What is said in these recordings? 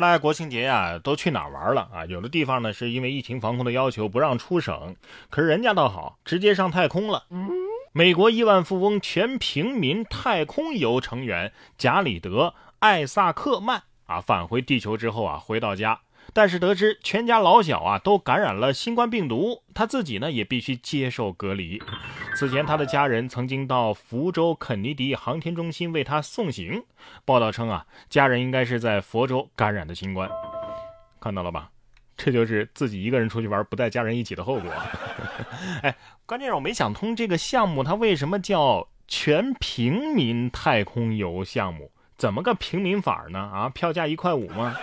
大家国庆节呀都去哪儿玩了啊？有的地方呢是因为疫情防控的要求不让出省，可是人家倒好，直接上太空了。美国亿万富翁全平民太空游成员贾里德·艾萨克曼啊，返回地球之后啊，回到家。但是得知全家老小啊都感染了新冠病毒，他自己呢也必须接受隔离。此前，他的家人曾经到福州肯尼迪航天中心为他送行。报道称啊，家人应该是在佛州感染的新冠。看到了吧？这就是自己一个人出去玩不带家人一起的后果。哎，关键是我没想通这个项目它为什么叫全平民太空游项目？怎么个平民法呢？啊，票价一块五吗？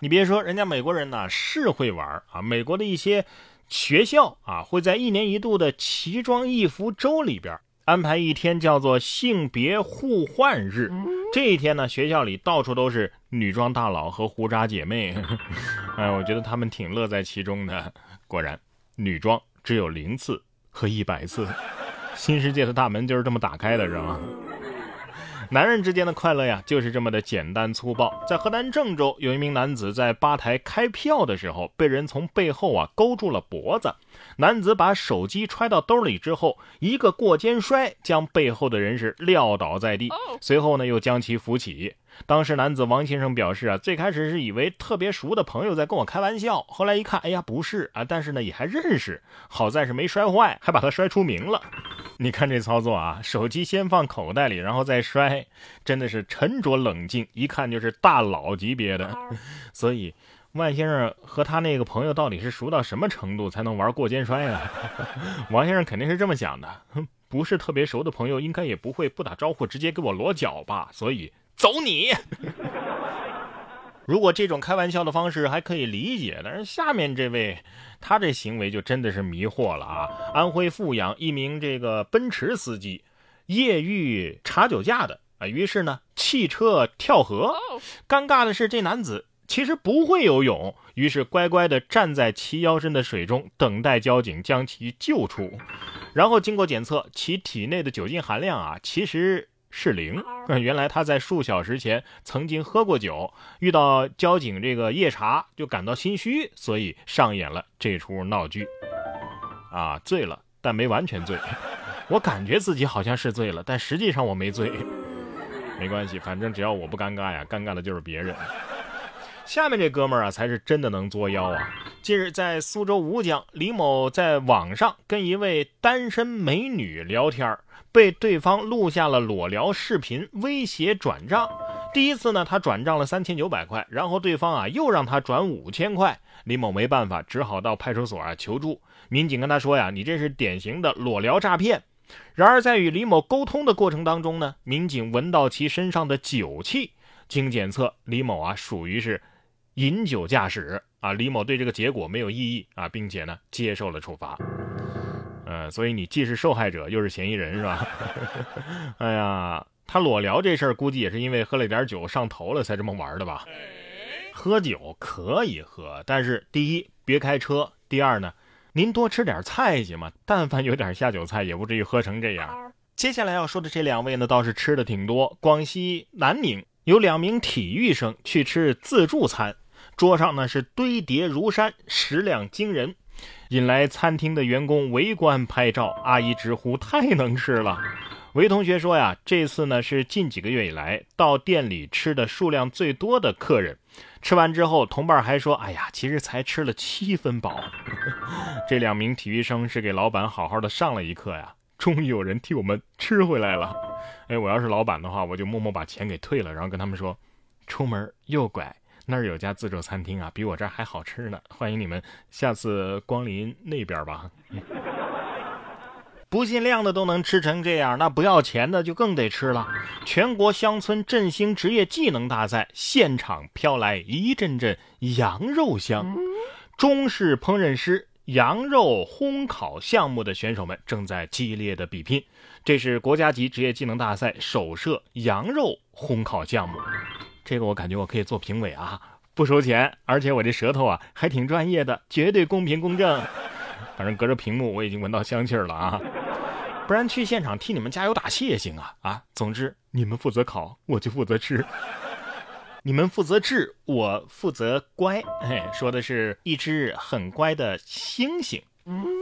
你别说，人家美国人呢是会玩啊！美国的一些学校啊，会在一年一度的奇装异服周里边安排一天叫做性别互换日。这一天呢，学校里到处都是女装大佬和胡渣姐妹。哎，我觉得他们挺乐在其中的。果然，女装只有零次和一百次，新世界的大门就是这么打开的，是吗？男人之间的快乐呀，就是这么的简单粗暴。在河南郑州，有一名男子在吧台开票的时候，被人从背后啊勾住了脖子。男子把手机揣到兜里之后，一个过肩摔，将背后的人是撂倒在地。随后呢，又将其扶起。当时男子王先生表示啊，最开始是以为特别熟的朋友在跟我开玩笑，后来一看，哎呀，不是啊，但是呢，也还认识。好在是没摔坏，还把他摔出名了。你看这操作啊，手机先放口袋里，然后再摔，真的是沉着冷静，一看就是大佬级别的。所以，万先生和他那个朋友到底是熟到什么程度才能玩过肩摔啊？王先生肯定是这么想的，不是特别熟的朋友，应该也不会不打招呼直接给我裸脚吧？所以，走你！如果这种开玩笑的方式还可以理解，但是下面这位，他这行为就真的是迷惑了啊！安徽阜阳一名这个奔驰司机，夜遇查酒驾的啊，于是呢，弃车跳河。尴尬的是，这男子其实不会游泳，于是乖乖的站在齐腰深的水中，等待交警将其救出。然后经过检测，其体内的酒精含量啊，其实。是零，原来他在数小时前曾经喝过酒，遇到交警这个夜查就感到心虚，所以上演了这出闹剧。啊，醉了，但没完全醉。我感觉自己好像是醉了，但实际上我没醉。没关系，反正只要我不尴尬呀，尴尬的就是别人。下面这哥们儿啊，才是真的能作妖啊！近日在苏州吴江，李某在网上跟一位单身美女聊天。被对方录下了裸聊视频，威胁转账。第一次呢，他转账了三千九百块，然后对方啊又让他转五千块。李某没办法，只好到派出所啊求助。民警跟他说呀：“你这是典型的裸聊诈骗。”然而在与李某沟通的过程当中呢，民警闻到其身上的酒气，经检测，李某啊属于是饮酒驾驶啊。李某对这个结果没有异议啊，并且呢接受了处罚。呃，所以你既是受害者又是嫌疑人是吧？哎呀，他裸聊这事儿估计也是因为喝了点酒上头了才这么玩的吧？喝酒可以喝，但是第一别开车，第二呢，您多吃点菜行吗？但凡有点下酒菜，也不至于喝成这样。接下来要说的这两位呢，倒是吃的挺多。广西南宁有两名体育生去吃自助餐，桌上呢是堆叠如山，食量惊人。引来餐厅的员工围观拍照，阿姨直呼太能吃了。韦同学说呀，这次呢是近几个月以来到店里吃的数量最多的客人。吃完之后，同伴还说：“哎呀，其实才吃了七分饱。”这两名体育生是给老板好好的上了一课呀，终于有人替我们吃回来了。哎，我要是老板的话，我就默默把钱给退了，然后跟他们说：“出门右拐。”那儿有家自助餐厅啊，比我这儿还好吃呢，欢迎你们下次光临那边吧。不限量的都能吃成这样，那不要钱的就更得吃了。全国乡村振兴职业技能大赛现场飘来一阵阵羊肉香，中式烹饪师羊肉烘烤项目的选手们正在激烈的比拼。这是国家级职业技能大赛首设羊肉烘烤项目。这个我感觉我可以做评委啊，不收钱，而且我这舌头啊还挺专业的，绝对公平公正。反正隔着屏幕我已经闻到香气了啊，不然去现场替你们加油打气也行啊啊！总之你们负责烤，我就负责吃。你们负责治，我负责乖。嘿，说的是一只很乖的猩猩。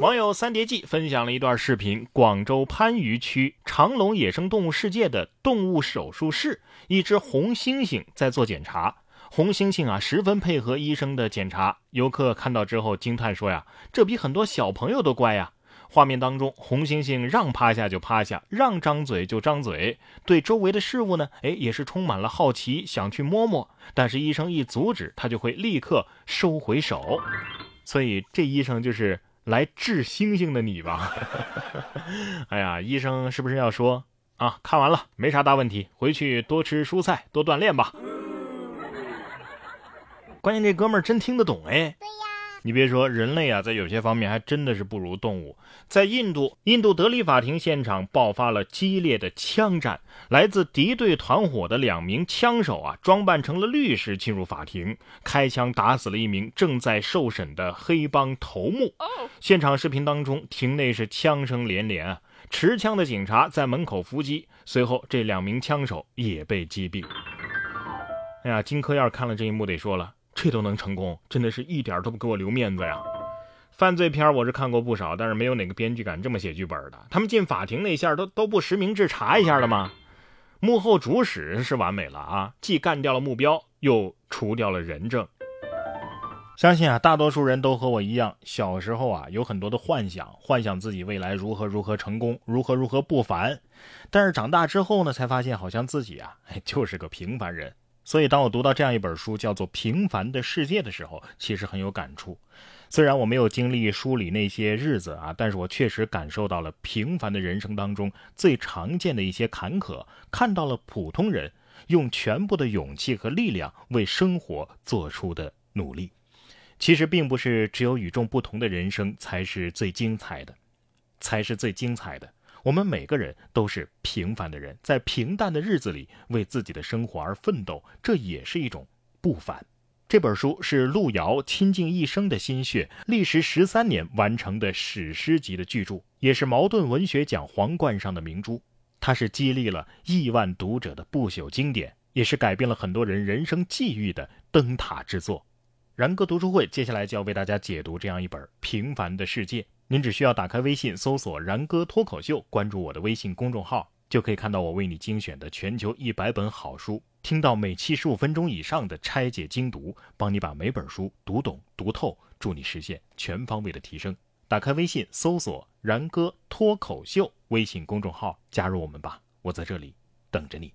网友三叠纪分享了一段视频：广州番禺区长隆野生动物世界的动物手术室，一只红猩猩在做检查。红猩猩啊，十分配合医生的检查。游客看到之后惊叹说：“呀，这比很多小朋友都乖呀！”画面当中，红猩猩让趴下就趴下，让张嘴就张嘴，对周围的事物呢，哎，也是充满了好奇，想去摸摸。但是医生一阻止，他就会立刻收回手。所以这医生就是来治猩猩的你吧？哎呀，医生是不是要说啊？看完了，没啥大问题，回去多吃蔬菜，多锻炼吧。关键这哥们儿真听得懂哎。对呀你别说，人类啊，在有些方面还真的是不如动物。在印度，印度德里法庭现场爆发了激烈的枪战，来自敌对团伙的两名枪手啊，装扮成了律师进入法庭，开枪打死了一名正在受审的黑帮头目。现场视频当中，庭内是枪声连连啊，持枪的警察在门口伏击，随后这两名枪手也被击毙。哎呀，金科燕看了这一幕得说了。这都能成功，真的是一点都不给我留面子呀！犯罪片我是看过不少，但是没有哪个编剧敢这么写剧本的。他们进法庭那下都都不实名制查一下的吗？幕后主使是完美了啊，既干掉了目标，又除掉了人证。相信啊，大多数人都和我一样，小时候啊有很多的幻想，幻想自己未来如何如何成功，如何如何不凡。但是长大之后呢，才发现好像自己啊就是个平凡人。所以，当我读到这样一本书，叫做《平凡的世界》的时候，其实很有感触。虽然我没有经历书里那些日子啊，但是我确实感受到了平凡的人生当中最常见的一些坎坷，看到了普通人用全部的勇气和力量为生活做出的努力。其实，并不是只有与众不同的人生才是最精彩的，才是最精彩的。我们每个人都是平凡的人，在平淡的日子里为自己的生活而奋斗，这也是一种不凡。这本书是路遥倾尽一生的心血，历时十三年完成的史诗级的巨著，也是茅盾文学奖皇冠上的明珠。它是激励了亿万读者的不朽经典，也是改变了很多人人生际遇的灯塔之作。然哥读书会接下来就要为大家解读这样一本《平凡的世界》。您只需要打开微信搜索“然哥脱口秀”，关注我的微信公众号，就可以看到我为你精选的全球一百本好书，听到每期十五分钟以上的拆解精读，帮你把每本书读懂读透，助你实现全方位的提升。打开微信搜索“然哥脱口秀”微信公众号，加入我们吧，我在这里等着你。